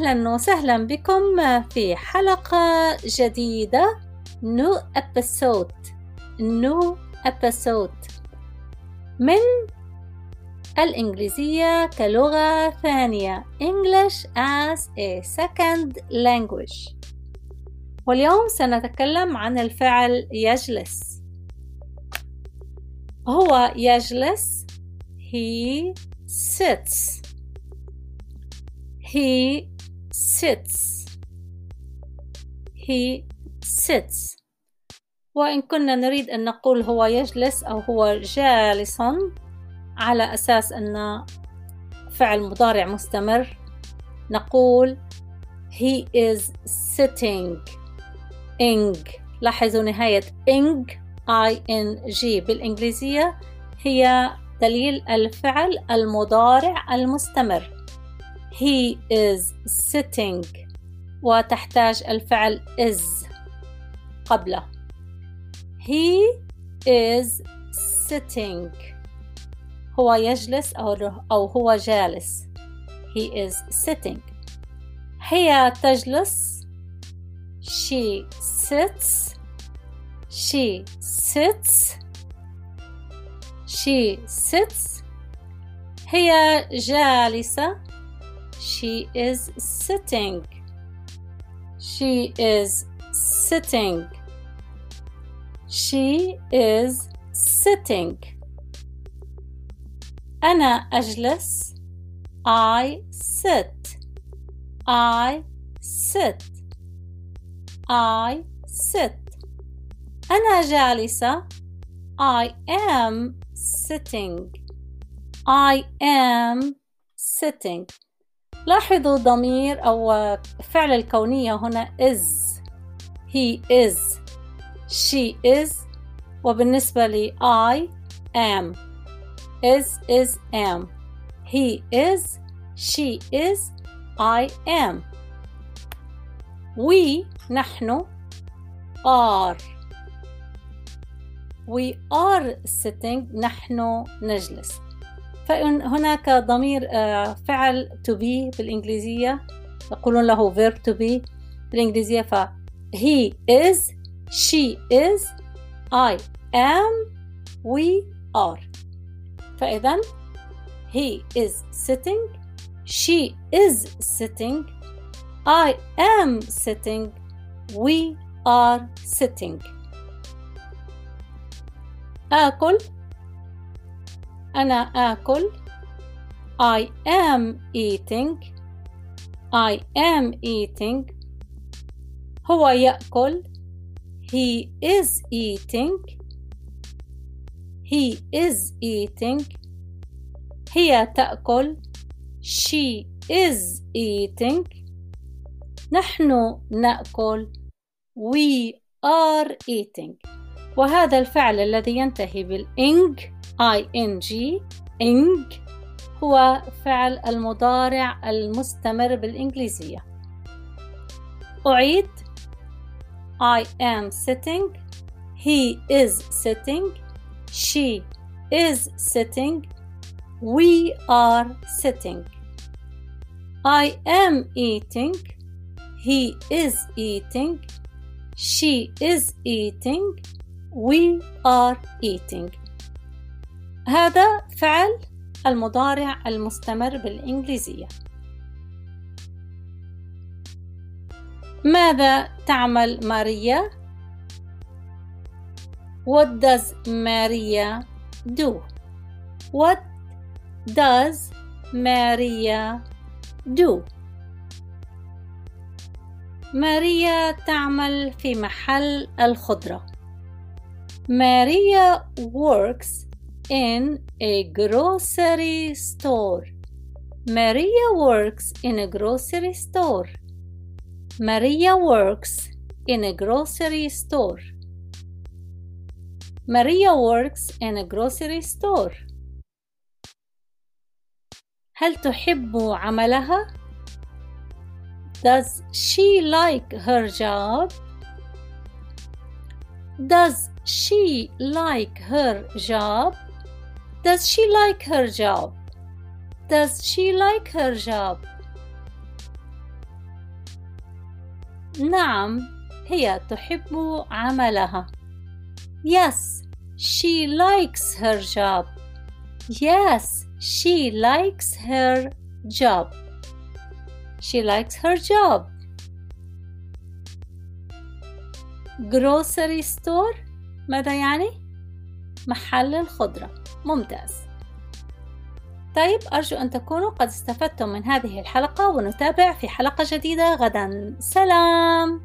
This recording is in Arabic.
أهلا وسهلا بكم في حلقة جديدة. New episode. New episode. من الإنجليزية كلغة ثانية. English as a second language. واليوم سنتكلم عن الفعل يجلس. هو يجلس. He sits. He sits. He sits. وإن كنا نريد أن نقول هو يجلس أو هو جالس على أساس أن فعل مضارع مستمر نقول he is sitting. ing. لاحظوا نهاية ing ing بالإنجليزية هي دليل الفعل المضارع المستمر. he is sitting وتحتاج الفعل is قبله he is sitting هو يجلس أو, أو هو جالس he is sitting هي تجلس she sits she sits she sits هي جالسة she is sitting she is sitting she is sitting أنا أجلس I sit I sit I sit أنا جالسة I am sitting I am sitting لاحظوا ضمير أو فعل الكونية هنا is he is she is وبالنسبة لي I am is is am he is she is I am we نحن are we are sitting نحن نجلس فهناك ضمير فعل to be بالإنجليزية يقولون له verb to be بالإنجليزية ف he is she is I am we are فإذا he is sitting she is sitting I am sitting we are sitting آكل أنا آكل I am eating I am eating هو يأكل He is eating He is eating هي تأكل She is eating نحن نأكل We are eating وهذا الفعل الذي ينتهي بالإنج ing ing هو فعل المضارع المستمر بالإنجليزية أعيد I am sitting he is sitting she is sitting we are sitting I am eating he is eating she is eating we are eating هذا فعل المضارع المستمر بالإنجليزية ماذا تعمل ماريا؟ What does Maria do? What does Maria do? ماريا تعمل في محل الخضرة. Maria works in a grocery store. Maria works in a grocery store. Maria works in a grocery store. Maria works in a grocery store. هل تحب عملها؟ Does she like her job? Does she like her job? Does she like her job? Does she like her job? نعم هي تحب عملها Yes she likes her job Yes she likes her job She likes her job Grocery store ماذا يعني؟ محل الخضرة. ممتاز. طيب أرجو أن تكونوا قد استفدتم من هذه الحلقة ونتابع في حلقة جديدة. غدا. سلام!